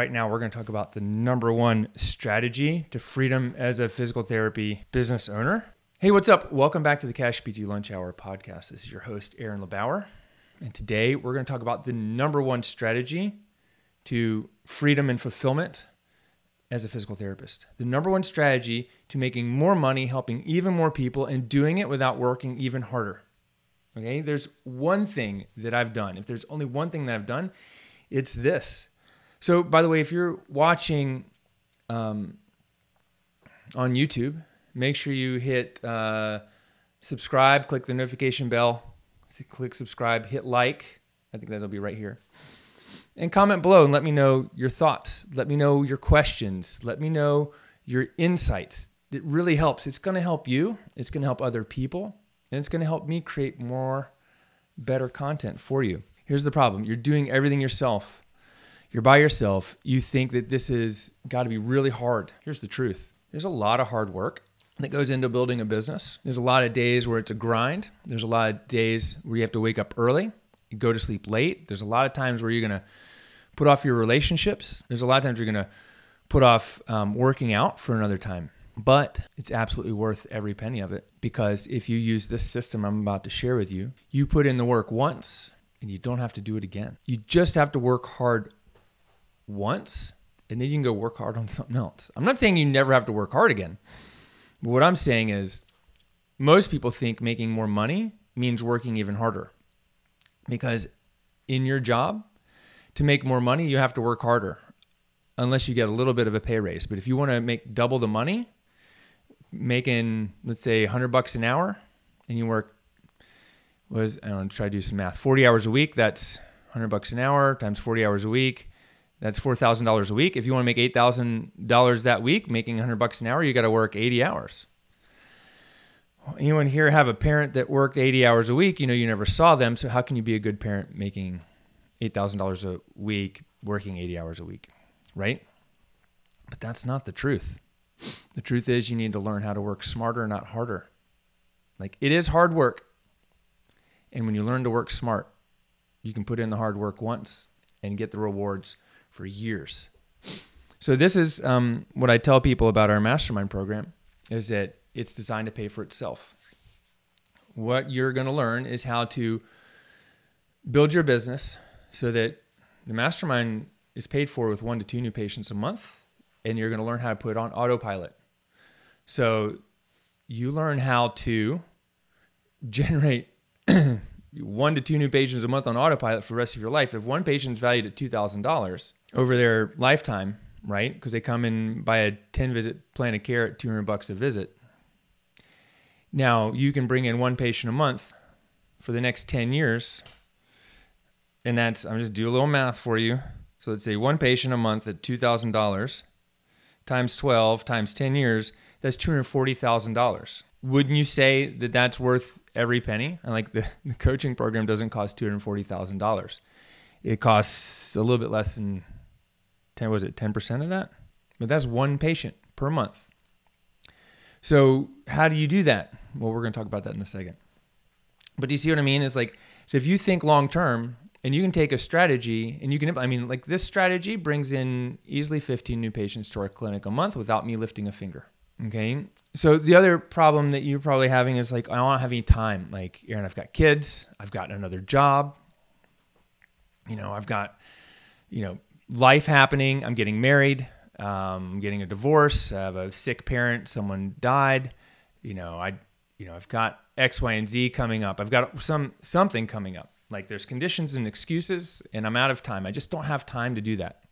Right now, we're going to talk about the number one strategy to freedom as a physical therapy business owner. Hey, what's up? Welcome back to the Cash PT Lunch Hour podcast. This is your host, Aaron LeBauer. And today we're going to talk about the number one strategy to freedom and fulfillment as a physical therapist. The number one strategy to making more money, helping even more people, and doing it without working even harder. Okay, there's one thing that I've done. If there's only one thing that I've done, it's this so, by the way, if you're watching um, on YouTube, make sure you hit uh, subscribe, click the notification bell, click subscribe, hit like. I think that'll be right here. And comment below and let me know your thoughts. Let me know your questions. Let me know your insights. It really helps. It's going to help you, it's going to help other people, and it's going to help me create more better content for you. Here's the problem you're doing everything yourself you're by yourself, you think that this is got to be really hard. Here's the truth there's a lot of hard work that goes into building a business. There's a lot of days where it's a grind, there's a lot of days where you have to wake up early, go to sleep late. There's a lot of times where you're going to put off your relationships, there's a lot of times you're going to put off um, working out for another time. But it's absolutely worth every penny of it because if you use this system I'm about to share with you, you put in the work once and you don't have to do it again. You just have to work hard once and then you can go work hard on something else. I'm not saying you never have to work hard again. But what I'm saying is most people think making more money means working even harder. Because in your job, to make more money, you have to work harder unless you get a little bit of a pay raise. But if you want to make double the money, making let's say 100 bucks an hour and you work was I don't know, try to do some math. 40 hours a week, that's 100 bucks an hour times 40 hours a week that's four thousand dollars a week. If you want to make eight thousand dollars that week, making hundred bucks an hour, you got to work eighty hours. Anyone here have a parent that worked eighty hours a week? You know you never saw them, so how can you be a good parent making eight thousand dollars a week, working eighty hours a week, right? But that's not the truth. The truth is you need to learn how to work smarter, not harder. Like it is hard work, and when you learn to work smart, you can put in the hard work once and get the rewards for years. So this is um, what I tell people about our mastermind program is that it's designed to pay for itself. What you're going to learn is how to build your business so that the mastermind is paid for with one to two new patients a month, and you're going to learn how to put on autopilot. So you learn how to generate one to two new patients a month on autopilot for the rest of your life. If one patient's valued at two thousand dollars, over their lifetime, right? Because they come in by a 10 visit plan of care at 200 bucks a visit. Now, you can bring in one patient a month for the next 10 years. And that's, I'm just do a little math for you. So let's say one patient a month at $2,000 times 12 times 10 years, that's $240,000. Wouldn't you say that that's worth every penny? And like the, the coaching program doesn't cost $240,000. It costs a little bit less than 10 was it 10% of that? But that's one patient per month. So how do you do that? Well, we're going to talk about that in a second. But do you see what I mean? It's like so if you think long term and you can take a strategy and you can I mean like this strategy brings in easily 15 new patients to our clinic a month without me lifting a finger. Okay. So the other problem that you're probably having is like I don't have any time. Like Aaron, I've got kids, I've got another job. You know, I've got you know life happening. I'm getting married. Um, I'm getting a divorce. I have a sick parent. Someone died. You know, I, you know, I've got X, Y, and Z coming up. I've got some something coming up. Like there's conditions and excuses, and I'm out of time. I just don't have time to do that.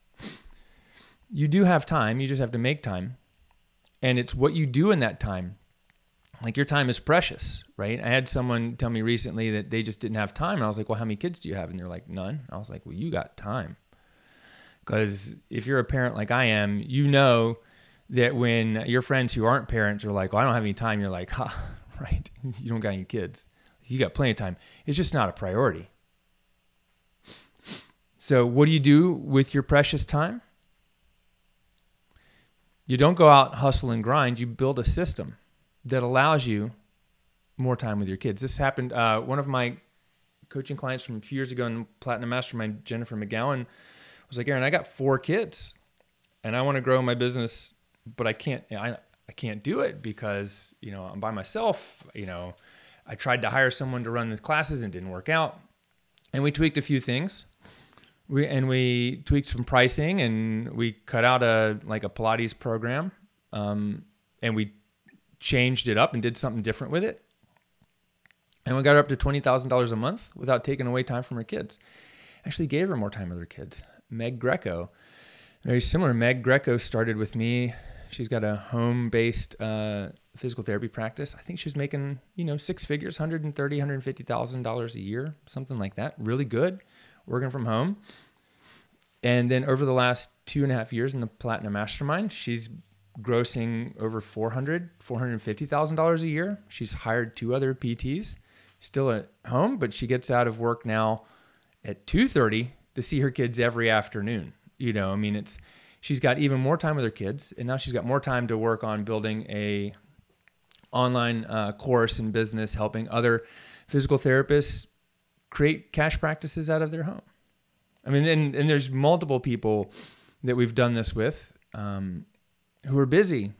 You do have time. You just have to make time, and it's what you do in that time like your time is precious, right? I had someone tell me recently that they just didn't have time. And I was like, well, how many kids do you have? And they're like, none. I was like, well, you got time. Because if you're a parent like I am, you know that when your friends who aren't parents are like, well, I don't have any time, you're like, huh, right? You don't got any kids. You got plenty of time. It's just not a priority. So, what do you do with your precious time? You don't go out, hustle, and grind. You build a system that allows you more time with your kids. This happened. Uh, one of my coaching clients from a few years ago in Platinum Mastermind, Jennifer McGowan, was like, "Aaron, I got four kids, and I want to grow my business, but I can't. I, I can't do it because you know I'm by myself. You know, I tried to hire someone to run the classes and didn't work out, and we tweaked a few things." We, and we tweaked some pricing and we cut out a like a Pilates program, um, and we changed it up and did something different with it. And we got her up to $20,000 a month without taking away time from her kids. Actually gave her more time with her kids. Meg Greco, very similar. Meg Greco started with me. She's got a home-based uh, physical therapy practice. I think she's making, you know, six figures, 130, 150,000 dollars a year, something like that. Really good, working from home. And then over the last two and a half years in the Platinum Mastermind, she's grossing over 400 $450,000 a year. She's hired two other PTs, still at home, but she gets out of work now at 2:30 to see her kids every afternoon. You know, I mean it's she's got even more time with her kids and now she's got more time to work on building a online uh, course in business helping other physical therapists create cash practices out of their home. I mean, and, and there's multiple people that we've done this with. Um, who are busy.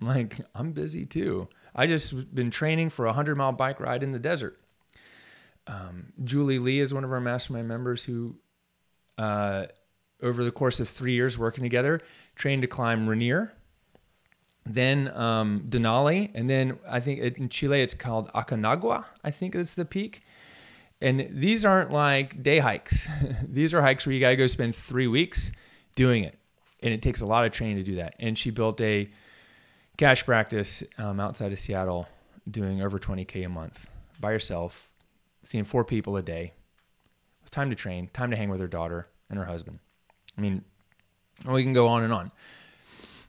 Like, I'm busy too. I just been training for a 100 mile bike ride in the desert. Um, Julie Lee is one of our mastermind members who, uh, over the course of three years working together, trained to climb Rainier, then um, Denali, and then I think in Chile it's called Aconcagua, I think it's the peak. And these aren't like day hikes. these are hikes where you got to go spend three weeks doing it and it takes a lot of training to do that. And she built a cash practice um, outside of Seattle, doing over 20k a month by herself, seeing four people a day, time to train, time to hang with her daughter and her husband. I mean, we can go on and on.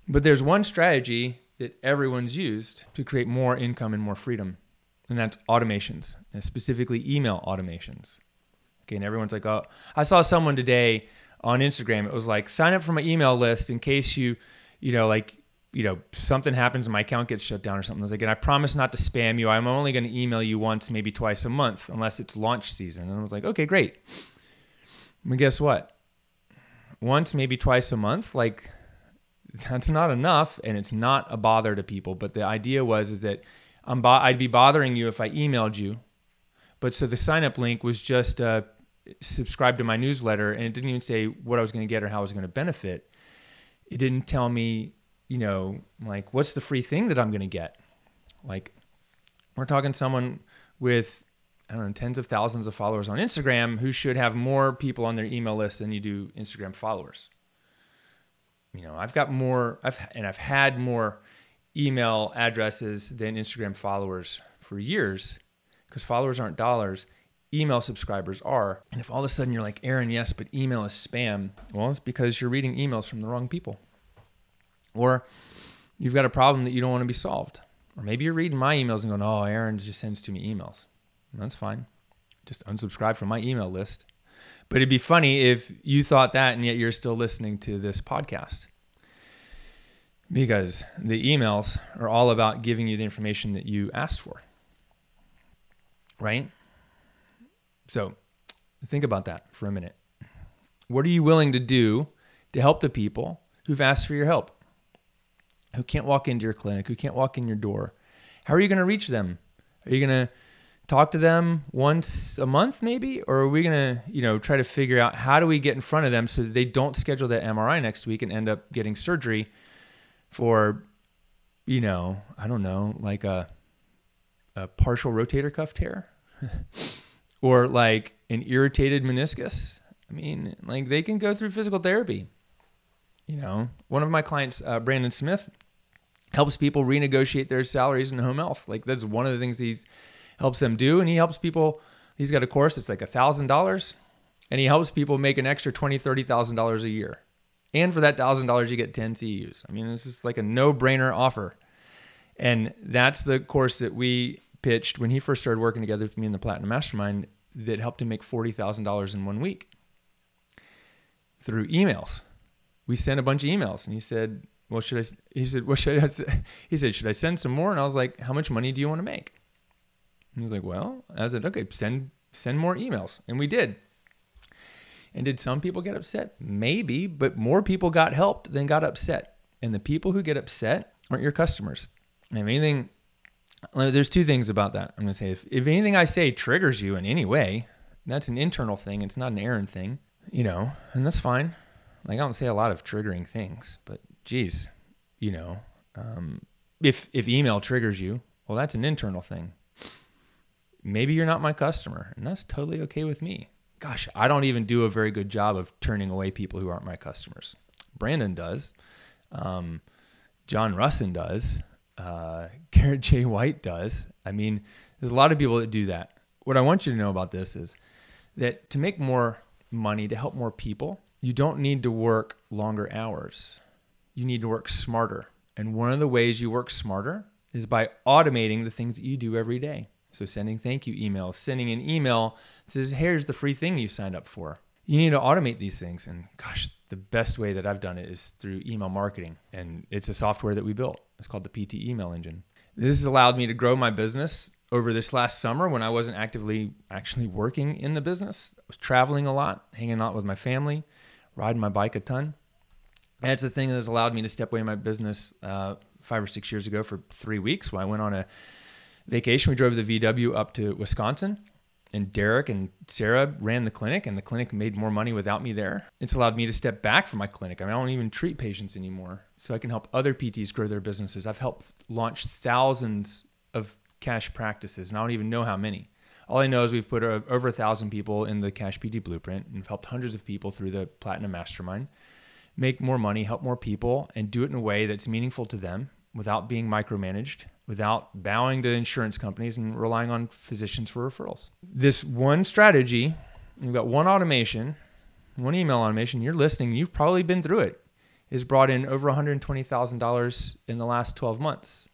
But there's one strategy that everyone's used to create more income and more freedom, and that's automations, and specifically email automations. Okay, and everyone's like, "Oh, I saw someone today on Instagram. It was like sign up for my email list in case you, you know, like you know something happens and my account gets shut down or something. I was like, and I promise not to spam you. I'm only going to email you once, maybe twice a month, unless it's launch season. And I was like, okay, great. But guess what? Once, maybe twice a month, like that's not enough, and it's not a bother to people. But the idea was is that I'm bo- I'd be bothering you if I emailed you. But so the sign up link was just uh, subscribe to my newsletter and it didn't even say what I was going to get or how I was going to benefit. It didn't tell me, you know, like what's the free thing that I'm going to get. Like we're talking someone with I don't know tens of thousands of followers on Instagram who should have more people on their email list than you do Instagram followers. You know, I've got more I've and I've had more email addresses than Instagram followers for years because followers aren't dollars email subscribers are. And if all of a sudden you're like, Aaron, yes, but email is spam, well, it's because you're reading emails from the wrong people. Or you've got a problem that you don't want to be solved. Or maybe you're reading my emails and going, oh, Aaron just sends too many emails. that's fine. Just unsubscribe from my email list. But it'd be funny if you thought that and yet you're still listening to this podcast. Because the emails are all about giving you the information that you asked for. Right? So think about that for a minute. What are you willing to do to help the people who've asked for your help, who can't walk into your clinic, who can't walk in your door? How are you going to reach them? Are you going to talk to them once a month maybe or are we going to you know try to figure out how do we get in front of them so they don't schedule that mri next week and end up getting surgery for you know i don't know like a, a partial rotator cuff tear or like an irritated meniscus. I mean, like they can go through physical therapy. You know, one of my clients, uh, Brandon Smith, helps people renegotiate their salaries in home health. Like that's one of the things he helps them do. And he helps people, he's got a course that's like a thousand dollars and he helps people make an extra twenty, thirty thousand dollars a year. And for that thousand dollars, you get 10 CEUs. I mean, it's just like a no-brainer offer. And that's the course that we pitched when he first started working together with me in the Platinum Mastermind that helped him make $40,000 in one week through emails. We sent a bunch of emails and he said, well, should I, he said, what should I, he said, should I send some more? And I was like, how much money do you want to make? And he was like, well, I said, okay, send, send more emails. And we did. And did some people get upset? Maybe, but more people got helped than got upset. And the people who get upset aren't your customers. And if anything, there's two things about that. I'm going to say if, if anything I say triggers you in any way, that's an internal thing. It's not an Aaron thing, you know, and that's fine. Like I don't say a lot of triggering things, but geez, you know, um, if if email triggers you, well, that's an internal thing. Maybe you're not my customer, and that's totally okay with me. Gosh, I don't even do a very good job of turning away people who aren't my customers. Brandon does. Um, John Russin does. Uh, Garrett J. White does. I mean, there's a lot of people that do that. What I want you to know about this is that to make more money, to help more people, you don't need to work longer hours you need to work smarter. And one of the ways you work smarter is by automating the things that you do every day. So sending thank you emails, sending an email that says, here's the free thing you signed up for. You need to automate these things. And gosh, the best way that I've done it is through email marketing. And it's a software that we built. It's called the PT Email Engine. This has allowed me to grow my business over this last summer when I wasn't actively actually working in the business. I was traveling a lot, hanging out with my family, riding my bike a ton. And it's the thing that's allowed me to step away in my business uh, five or six years ago for three weeks when I went on a vacation. We drove the VW up to Wisconsin, and Derek and Sarah ran the clinic, and the clinic made more money without me there. It's allowed me to step back from my clinic. I mean, I don't even treat patients anymore, so I can help other PTs grow their businesses. I've helped launch thousands of cash practices, and I don't even know how many. All I know is we've put uh, over a thousand people in the Cash PT Blueprint and helped hundreds of people through the Platinum Mastermind make more money, help more people, and do it in a way that's meaningful to them without being micromanaged, without bowing to insurance companies and relying on physicians for referrals. This one strategy, you've got one automation, one email automation, you're listening, you've probably been through it, has brought in over $120,000 in the last 12 months.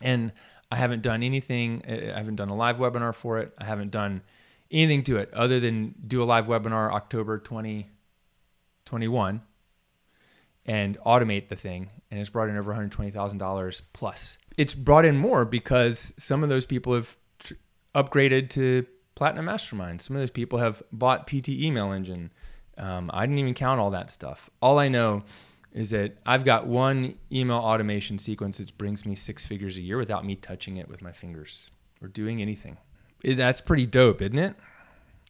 And I haven't done anything, I haven't done a live webinar for it. I haven't done anything to it other than do a live webinar October 2021 and automate the thing and it's brought in over $120,000 plus. It's brought in more because some of those people have tr- upgraded to Platinum Mastermind. Some of those people have bought PT Email Engine. Um, I didn't even count all that stuff. All I know is that I've got one email automation sequence that brings me six figures a year without me touching it with my fingers or doing anything. That's pretty dope, isn't it?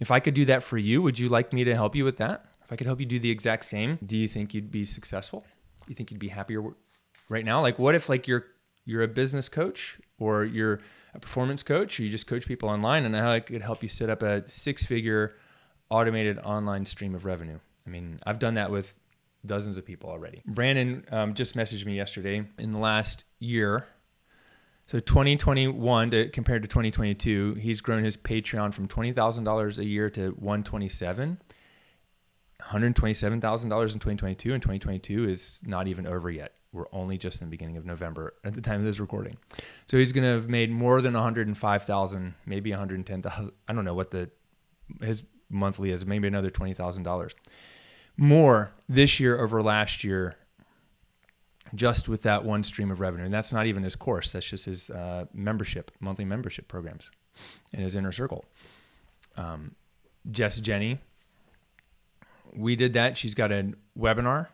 If I could do that for you, would you like me to help you with that? If I could help you do the exact same, do you think you'd be successful? You think you'd be happier right now? Like, what if like you're you're a business coach or you're a performance coach, or you just coach people online, and I could help you set up a six-figure automated online stream of revenue? I mean, I've done that with dozens of people already. Brandon um, just messaged me yesterday. In the last year, so 2021 to compared to 2022, he's grown his Patreon from twenty thousand dollars a year to 127. $127,000 in 2022, and 2022 is not even over yet. We're only just in the beginning of November at the time of this recording. So he's going to have made more than 105,000, maybe 110,000. I don't know what the his monthly is, maybe another $20,000 more this year over last year just with that one stream of revenue. And that's not even his course, that's just his uh, membership, monthly membership programs in his inner circle. Um, Jess Jenney we did that. She's got a webinar.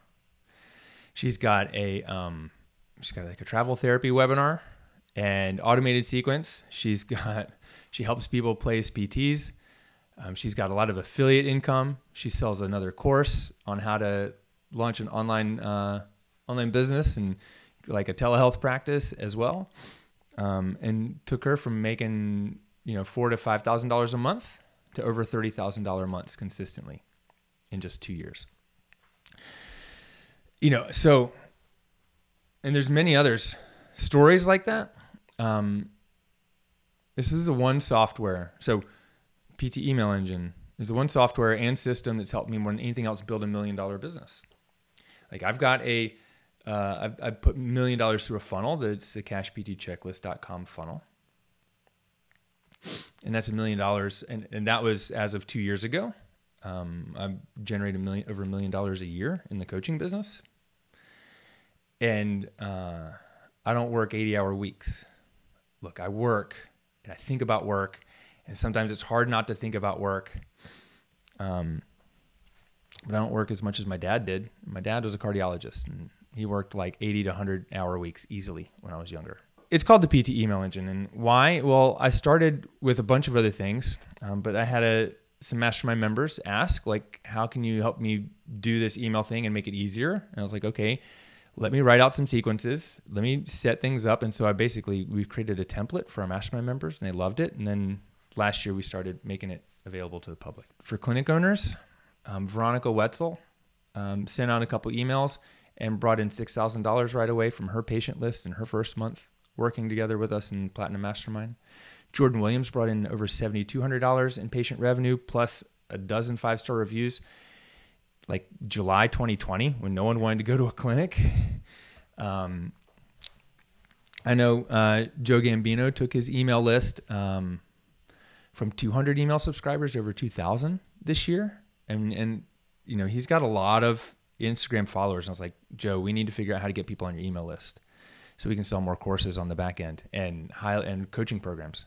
She's got a um, she's got like a travel therapy webinar and automated sequence. She's got she helps people place PTs. Um, she's got a lot of affiliate income. She sells another course on how to launch an online uh, online business and like a telehealth practice as well. Um, and took her from making you know four to five thousand dollars a month to over thirty thousand dollar months consistently in just two years. You know, so and there's many others stories like that. Um, this is the one software. So PT Email Engine is the one software and system that's helped me more than anything else build a million dollar business. Like I've got a, uh, I've, I've put million dollars through a funnel that's the cashptchecklist.com funnel. And that's a million dollars. And, and that was as of two years ago. Um, I've generated a million, over a million dollars a year in the coaching business. And uh, I don't work 80 hour weeks. Look, I work and I think about work. And sometimes it's hard not to think about work. Um, but I don't work as much as my dad did. My dad was a cardiologist and he worked like 80 to 100 hour weeks easily when I was younger. It's called the PT email engine. And why? Well, I started with a bunch of other things, um, but I had a, some mastermind members ask, like, how can you help me do this email thing and make it easier? And I was like, okay, let me write out some sequences. Let me set things up. And so I basically, we created a template for our mastermind members and they loved it. And then last year we started making it available to the public. For clinic owners, um, Veronica Whetsel um, sent out a couple emails and brought in $6,000 right away from her patient list in her first month working together with us in Platinum Mastermind. Jordan Williams brought in over $7,200 in patient revenue plus a dozen five star reviews like July 2020 when no one wanted to go to a clinic. Um, I know uh, Joe Gambino took his email list um, from 200 email subscribers to over 2,000 this year, and and you know he's got a lot of Instagram followers. And I was like, Joe, we need to figure out how to get people on your email list so we can sell more courses on the back end and high and coaching programs.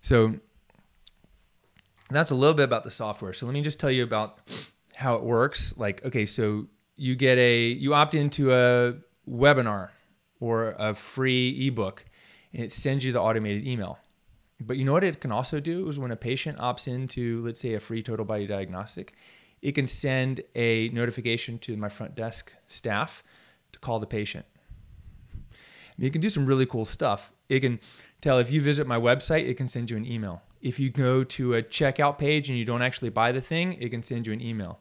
So that's a little bit about the software. So let me just tell you about how it works. Like, okay, so you get a you opt into a webinar or a free ebook, and it sends you the automated email. But you know what it can also do is when a patient opts into, let's say, a free total body diagnostic, it can send a notification to my front desk staff to call the patient. You can do some really cool stuff. It can tell if you visit my website, it can send you an email. If you go to a checkout page and you don't actually buy the thing, it can send you an email.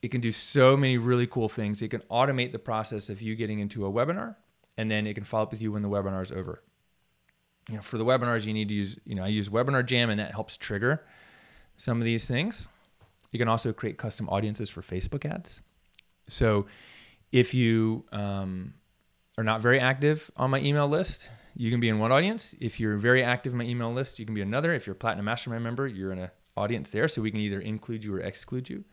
It can do so many really cool things. It can automate the process of you getting into a webinar, and then it can follow up with you when the webinar is over. You know, for the webinars, you need to use, you know, I use Webinar Jam, and that helps trigger some of these things. You can also create custom audiences for Facebook ads. So if you um, are not very active on my email list, you can be in one audience. If you're very active in my email list, you can be another. If you're a Platinum Mastermind member, you're in an audience there. So we can either include you or exclude you.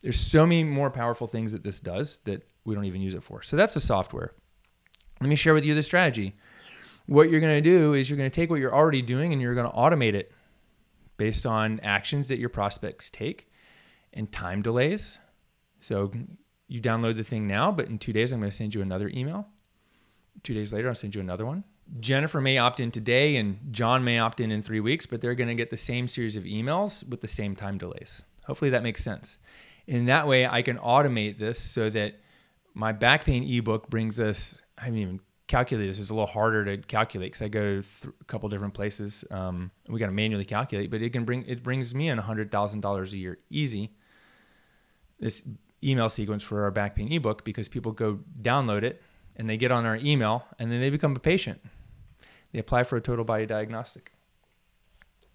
There's so many more powerful things that this does that we don't even use it for. So that's the software. Let me share with you the strategy. What you're going to do is you're going to take what you're already doing and you're going to automate it based on actions that your prospects take and time delays. So you download the thing now, but in two days, I'm going to send you another email. Two days later, I'll send you another one. Jennifer may opt in today and John may opt in in three weeks, but they're going to get the same series of emails with the same time delays. Hopefully that makes sense. In that way, I can automate this so that my back pain ebook brings us, I haven't even calculated this. It's a little harder to calculate because I go to a couple different places. Um, we got to manually calculate, but it can bring, it brings me in $100,000 a year easy. This email sequence for our back pain ebook because people go download it and they get on our email and then they become a patient. They apply for a total body diagnostic.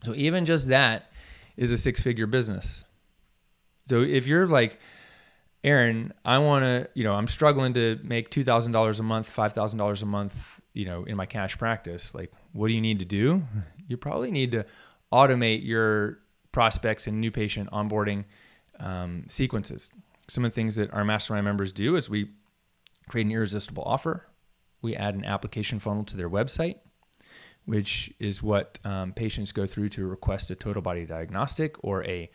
So even just that is a six figure business. So if you're like, Aaron, I want to, you know, I'm struggling to make $2,000 a month, $5,000 a month, you know, in my cash practice. Like, what do you need to do? You probably need to automate your prospects and new patient onboarding um, sequences. Some of the things that our mastermind members do is we create an irresistible offer. We add an application funnel to their website, which is what um, patients go through to request a total body diagnostic or a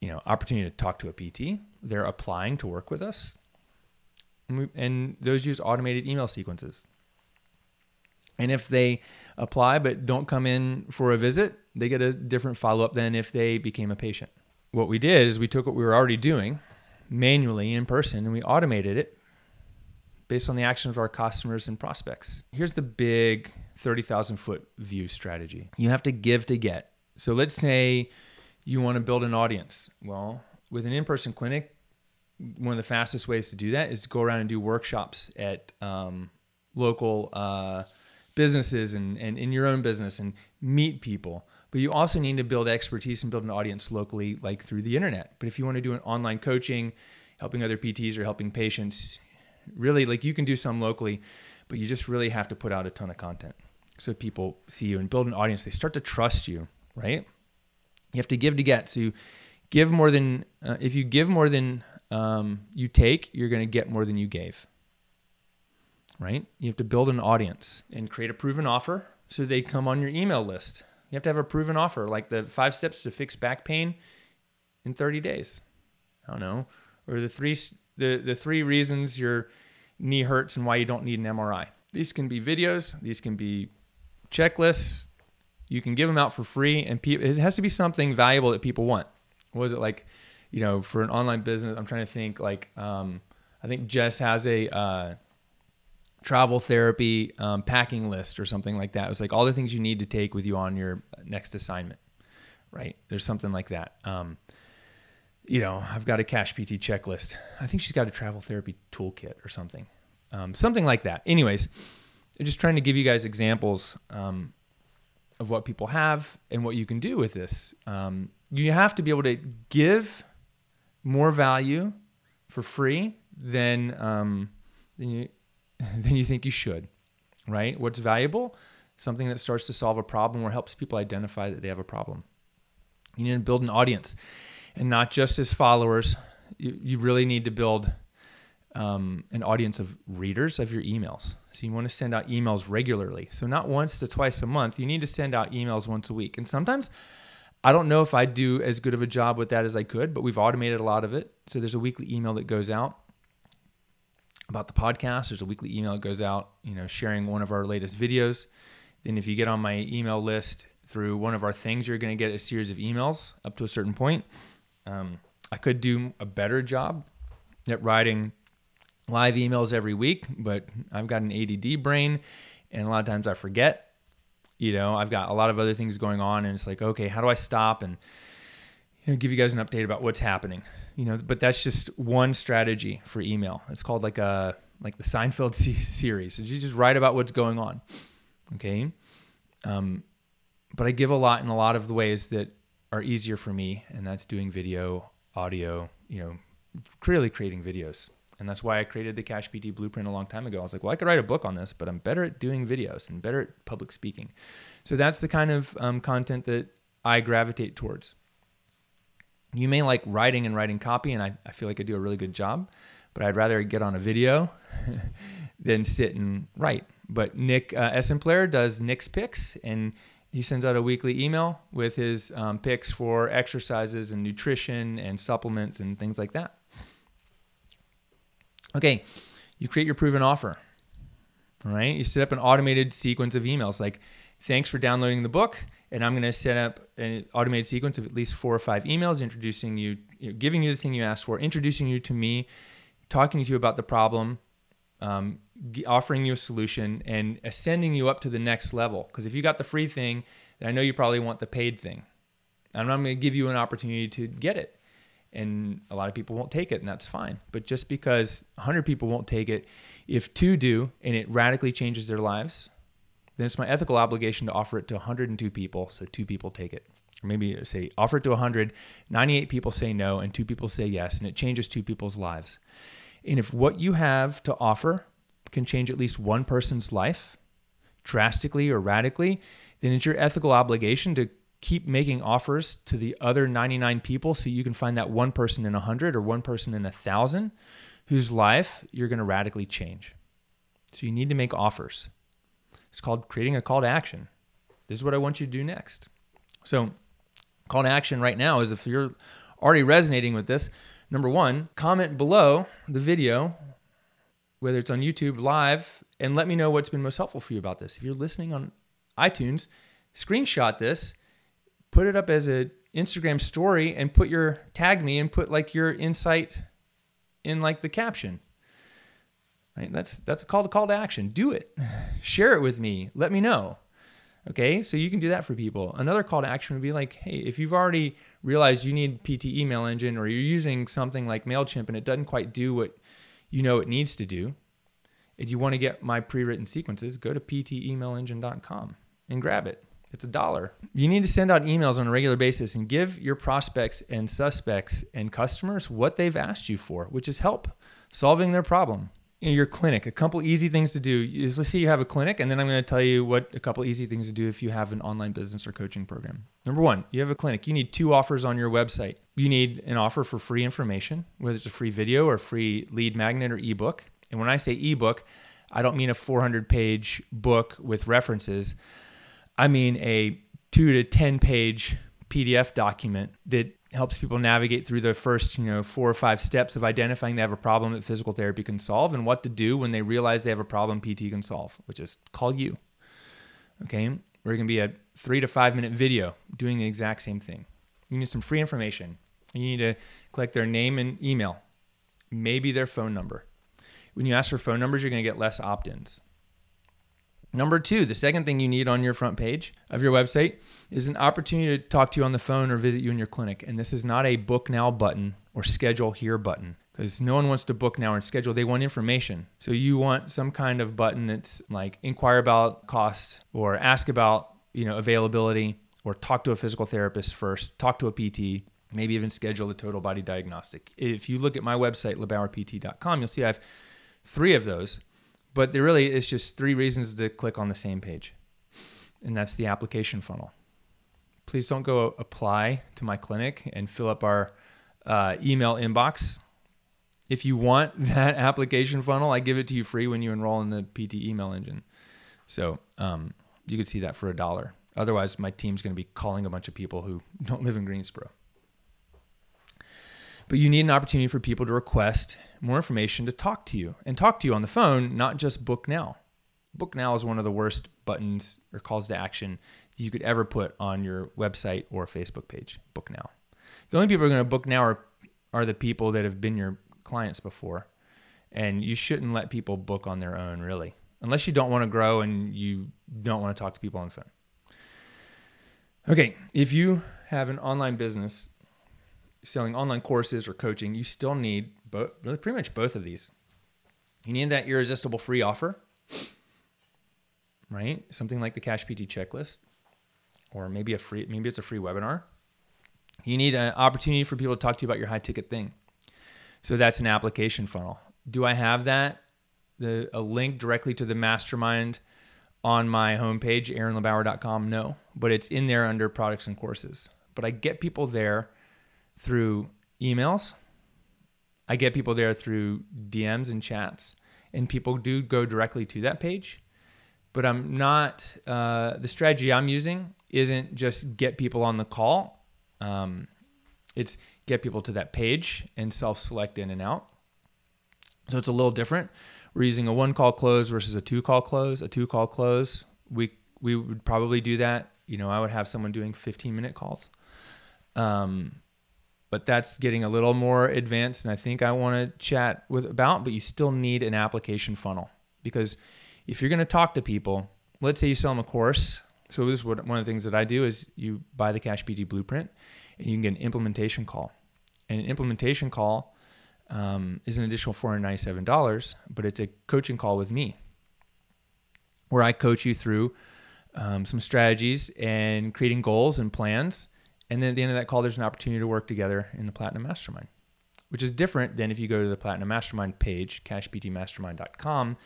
you know opportunity to talk to a PT. They're applying to work with us, and, we, and those use automated email sequences. And if they apply but don't come in for a visit, they get a different follow up than if they became a patient. What we did is we took what we were already doing manually in person and we automated it based on the actions of our customers and prospects. Here's the big 30,000 foot view strategy you have to give to get. So let's say you want to build an audience. Well, with an in person clinic, one of the fastest ways to do that is to go around and do workshops at um, local uh, businesses and, and in your own business and meet people. But you also need to build expertise and build an audience locally, like through the internet. But if you want to do an online coaching, helping other PTs or helping patients, really like you can do some locally, but you just really have to put out a ton of content so people see you and build an audience. They start to trust you, right? You have to give to get. So you give more than, uh, if you give more than um, you take, you're going to get more than you gave, right? You have to build an audience and create a proven offer so they come on your email list. You have to have a proven offer, like the five steps to fix back pain in 30 days. I don't know, or the three the the three reasons your knee hurts and why you don't need an MRI. These can be videos. These can be checklists. You can give them out for free, and pe- it has to be something valuable that people want. What is it like? You know, for an online business, I'm trying to think. Like, um, I think Jess has a uh, travel therapy um, packing list or something like that. It was like all the things you need to take with you on your next assignment, right? There's something like that. Um, you know, I've got a cash PT checklist. I think she's got a travel therapy toolkit or something, um, something like that. Anyways, I'm just trying to give you guys examples um, of what people have and what you can do with this. Um, you have to be able to give more value for free than um, than you than you think you should. Right? What's valuable? Something that starts to solve a problem or helps people identify that they have a problem. You need to build an audience, and not just as followers. You, you really need to build um, an audience of readers of your emails. So you want to send out emails regularly. So not once to twice a month. You need to send out emails once a week. And sometimes I don't know if I do as good of a job with that as I could, but we've automated a lot of it. So there's a weekly email that goes out about the podcast. There's a weekly email that goes out, you know, sharing one of our latest videos. Then if you get on my email list through one of our things, you're going to get a series of emails up to a certain point. Um, I could do a better job at writing live emails every week, but I've got an ADD brain and a lot of times I forget. You know, I've got a lot of other things going on and it's like, okay, how do I stop and you know, give you guys an update about what's happening? You know, but that's just one strategy for email. It's called like a like the Seinfeld series. So you just write about what's going on. Okay? Um but I give a lot in a lot of the ways that are easier for me and that's doing video, audio, you know, really creating videos and that's why I created the Cash PT blueprint a long time ago. I was like, well, I could write a book on this, but I'm better at doing videos and better at public speaking. So that's the kind of um, content that I gravitate towards. You may like writing and writing copy, and I, I feel like I do a really good job, but I'd rather get on a video than sit and write. But Nick uh, Esempler does Nick's Picks, and he sends out a weekly email with his um, picks for exercises and nutrition and supplements and things like that. Okay, you create your proven offer. All right, you set up an automated sequence of emails like, thanks for downloading the book. And I'm going to set up an automated sequence of at least four or five emails introducing you, you know, giving you the thing you asked for, introducing you to me, talking to you about the problem, um, offering you a solution, and ascending you up to the next level. Because if you got the free thing, I know you probably want the paid thing. And I'm going to give you an opportunity to get it and a lot of people won't take it and that's fine. But just because 100 people won't take it if two do and it radically changes their lives then it's my ethical obligation to offer it to 102 people so two people take it. Or maybe say offer it to 100 98 people say no and two people say yes and it changes two people's lives. And if what you have to offer can change at least one person's life drastically or radically then it's your ethical obligation to keep making offers to the other 99 people so you can find that one person in 100 or one person in a 1,000 whose life you're going to radically change. So you need to make offers. It's called creating a call to action. This is what I want you to do next. So, call to action right now is if you're already resonating with this, number one, comment below the video, whether it's on YouTube live, and let me know what's been most helpful for you about this. If you're listening on iTunes, screenshot this put it up as an Instagram story and put your tag me and put like your insight in like the caption. Right? That's that's a call to call to action. Do it. Share it with me. Let me know. Okay, so you can do that for people. Another call to action would be like, hey, if you've already realized you need PT email engine or you're using something like MailChimp and it doesn't quite do what you know it needs to do, if you want to get my pre-written sequences, go to ptemailengine.com and grab it. It's a dollar. You need to send out emails on a regular basis and give your prospects and suspects and customers what they've asked you for, which is help solving their problem in your clinic. A couple easy things to do is let's say you have a clinic, and then I'm going to tell you what a couple easy things to do if you have an online business or coaching program. Number one, you have a clinic. You need two offers on your website. You need an offer for free information, whether it's a free video or free lead magnet or ebook. And when I say ebook, I don't mean a 400 page book with references. I mean a two to 10 page PDF document that helps people navigate through the first, you know, four or five steps of identifying they have a problem that physical therapy can solve and what to do when they realize they have a problem PT can solve, which is call you. Okay. We're going to be a three to five minute video doing the exact same thing. You need some free information. You need to collect their name and email, maybe their phone number. When you ask for phone numbers, you're going to get less opt ins. Number two, the second thing you need on your front page of your website is an opportunity to talk to you on the phone or visit you in your clinic. And this is not a book now button or schedule here button because no one wants to book now and schedule. They want information. So you want some kind of button that's like inquire about cost or ask about, you know, availability or talk to a physical therapist first, talk to a PT, maybe even schedule a total body diagnostic. If you look at my website, lebauerpt.com, you'll see I have three of those but there really is just three reasons to click on the same page, and that's the application funnel. Please don't go apply to my clinic and fill up our uh, email inbox. If you want that application funnel, I give it to you free when you enroll in the PT email engine. So um, you could see that for a dollar. Otherwise, my team's going to be calling a bunch of people who don't live in Greensboro. But you need an opportunity for people to request more information to talk to you and talk to you on the phone, not just book now. Book now is one of the worst buttons or calls to action you could ever put on your website or Facebook page. Book now. The only people who are going to book now are, are the people that have been your clients before. And you shouldn't let people book on their own, really, unless you don't want to grow and you don't want to talk to people on the phone. Okay, if you have an online business selling online courses or coaching, you still need both, pretty much both of these. You need that irresistible free offer, right? Something like the Cash PT checklist, or maybe a free, maybe it's a free webinar. You need an opportunity for people to talk to you about your high ticket thing. So that's an application funnel. Do I have that? The a link directly to the mastermind on my homepage, aaronlebauer.com? No, but it's in there under products and courses. But I get people there through emails. I get people there through DMs and chats, and people do go directly to that page. But I'm not, uh, the strategy I'm using isn't just get people on the call. Um, it's get people to that page and self select in and out. So it's a little different. We're using a one call close versus a two call close. A two call close, we, we would probably do that. You know, I would have someone doing 15 minute calls. Um, but that's getting a little more advanced and I think I want to chat with about, but you still need an application funnel because if you're going to talk to people, let's say you sell them a course. So this is what one of the things that I do is you buy the Cash PT blueprint and you can get an implementation call. And an implementation call um, is an additional $497, but it's a coaching call with me where I coach you through um, some strategies and creating goals and plans and then at the end of that call, there's an opportunity to work together in the Platinum Mastermind, which is different than if you go to the Platinum Mastermind page, cashptmastermind.com,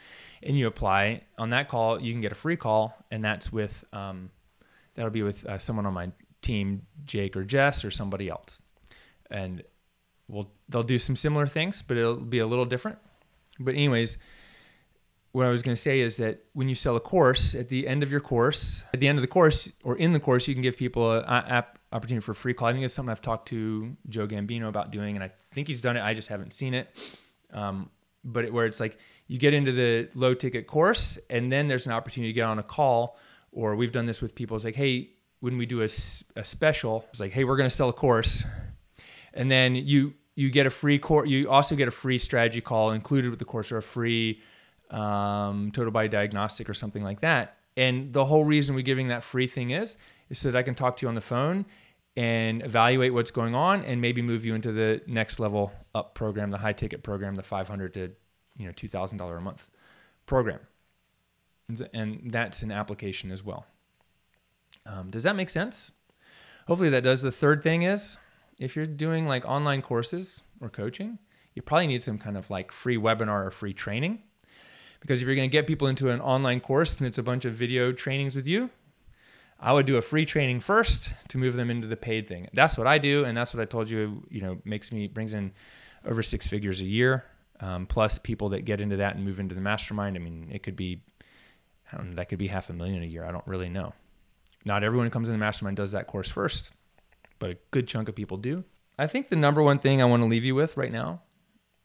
and you apply. On that call, you can get a free call, and that's with um, that'll be with uh, someone on my team, Jake or Jess or somebody else, and we'll they'll do some similar things, but it'll be a little different. But anyways, what I was going to say is that when you sell a course, at the end of your course, at the end of the course or in the course, you can give people a, a, opportunity for free call. I think it's something I've talked to Joe Gambino about doing, and I think he's done it. I just haven't seen it. Um, but it, where it's like you get into the low ticket course, and then there's an opportunity to get on a call. Or we've done this with people. It's like, hey, when we do a, a special, it's like, hey, we're going to sell a course, and then you you get a free course. You also get a free strategy call included with the course, or a free um, total body diagnostic, or something like that. And the whole reason we're giving that free thing is, is so that I can talk to you on the phone and evaluate what's going on and maybe move you into the next level up program, the high ticket program, the 500 to, you know, $2,000 a month program. And that's an application as well. Um, does that make sense? Hopefully that does. The third thing is if you're doing like online courses or coaching, you probably need some kind of like free webinar or free training. Because if you're going to get people into an online course and it's a bunch of video trainings with you, I would do a free training first to move them into the paid thing. That's what I do, and that's what I told you. You know, makes me brings in over six figures a year, um, plus people that get into that and move into the mastermind. I mean, it could be, I don't know, that could be half a million a year. I don't really know. Not everyone who comes in the mastermind does that course first, but a good chunk of people do. I think the number one thing I want to leave you with right now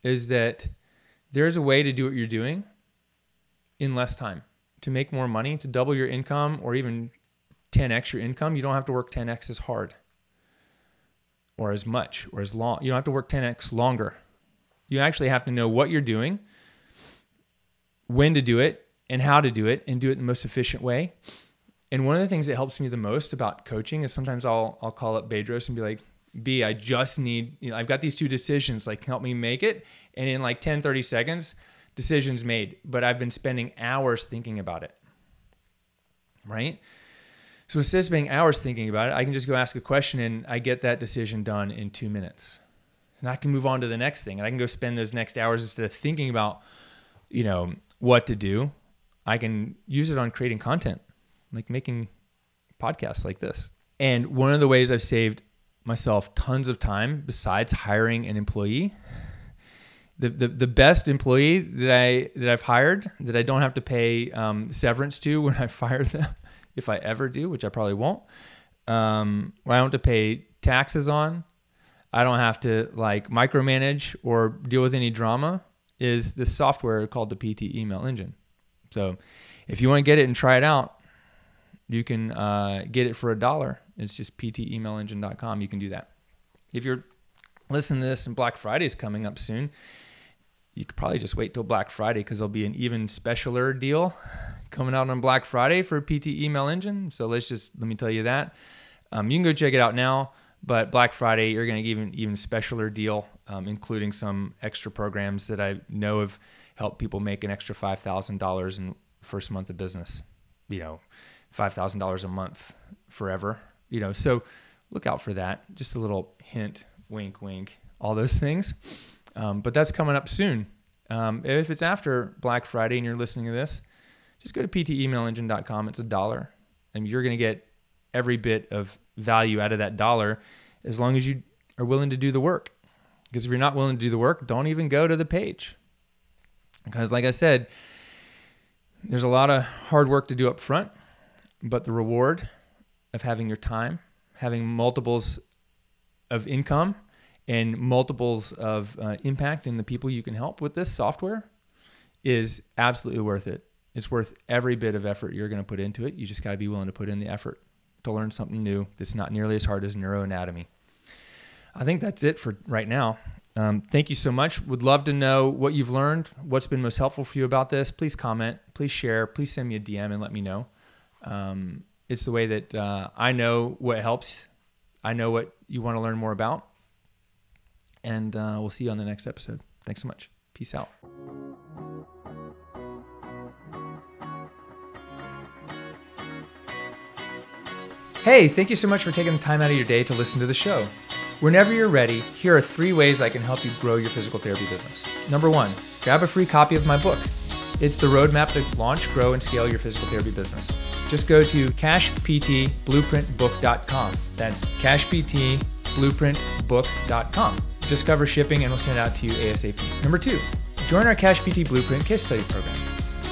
is that there's a way to do what you're doing in less time to make more money, to double your income, or even 10x your income, you don't have to work 10x as hard or as much or as long. You don't have to work 10x longer. You actually have to know what you're doing, when to do it, and how to do it, and do it in the most efficient way. And one of the things that helps me the most about coaching is sometimes I'll I'll call up Bedros and be like, B, I just need, you know, I've got these two decisions, like help me make it. And in like 10, 30 seconds, decisions made. But I've been spending hours thinking about it. Right? So instead of spending hours thinking about it, I can just go ask a question and I get that decision done in two minutes. And I can move on to the next thing. And I can go spend those next hours instead of thinking about, you know, what to do. I can use it on creating content, like making podcasts like this. And one of the ways I've saved myself tons of time besides hiring an employee, the, the, the best employee that I that I've hired that I don't have to pay um, severance to when I fire them if I ever do, which I probably won't. Um, I don't have to pay taxes on. I don't have to like micromanage or deal with any drama. Is this software called the PT Email Engine? So, if you want to get it and try it out, you can uh, get it for a dollar. It's just ptemailengine.com. You can do that. If you're listening to this and Black Friday is coming up soon, you could probably just wait till Black Friday because there'll be an even specialer deal coming out on Black Friday for PT Email Engine. So let's just let me tell you that. Um, you can go check it out now, but Black Friday you're going to give an even specialer deal, um, including some extra programs that I know have helped people make an extra five thousand dollars in first month of business. You know, five thousand dollars a month forever. You know, so look out for that. Just a little hint, wink, wink, all those things. Um, but that's coming up soon. Um, if it's after Black Friday and you're listening to this, just go to ptemailengine.com. It's a dollar, and you're going to get every bit of value out of that dollar as long as you are willing to do the work. Because if you're not willing to do the work, don't even go to the page. Because, like I said, there's a lot of hard work to do up front, but the reward of having your time, having multiples of income, and multiples of uh, impact in the people you can help with this software is absolutely worth it. It's worth every bit of effort you're going to put into it. You just got to be willing to put in the effort to learn something new that's not nearly as hard as neuroanatomy. I think that's it for right now. Um, thank you so much. Would love to know what you've learned, what's been most helpful for you about this. Please comment, please share, please send me a DM and let me know. Um, it's the way that uh, I know what helps. I know what you want to learn more about. And uh, we'll see you on the next episode. Thanks so much. Peace out. Hey, thank you so much for taking the time out of your day to listen to the show. Whenever you're ready, here are three ways I can help you grow your physical therapy business. Number one, grab a free copy of my book. It's the roadmap to launch, grow, and scale your physical therapy business. Just go to cashptblueprintbook.com. That's cashptblueprintbook.com. Just cover shipping and we'll send it out to you ASAP. Number two, join our Cash PT Blueprint case study program.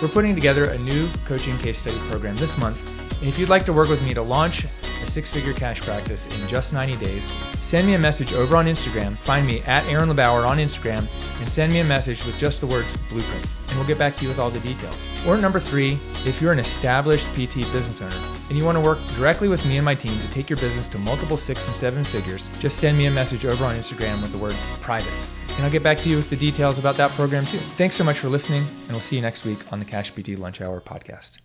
We're putting together a new coaching case study program this month. And if you'd like to work with me to launch a six figure cash practice in just 90 days, send me a message over on Instagram. Find me at Aaron LeBauer on Instagram and send me a message with just the words blueprint, and we'll get back to you with all the details. Or number three, if you're an established PT business owner and you want to work directly with me and my team to take your business to multiple six and seven figures, just send me a message over on Instagram with the word private. And I'll get back to you with the details about that program too. Thanks so much for listening, and we'll see you next week on the Cash PT Lunch Hour podcast.